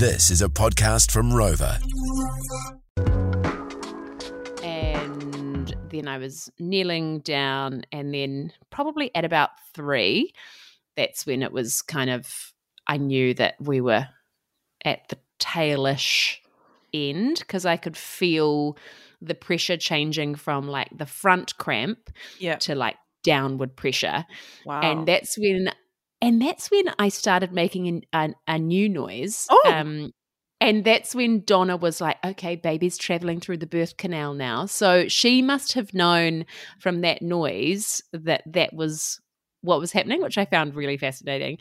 This is a podcast from Rover. And then I was kneeling down, and then probably at about three, that's when it was kind of, I knew that we were at the tailish end because I could feel the pressure changing from like the front cramp Yeah. to like downward pressure. Wow. And that's when and that's when I started making an, an, a new noise. Oh. Um, and that's when Donna was like, okay, baby's traveling through the birth canal now. So she must have known from that noise that that was what was happening, which I found really fascinating.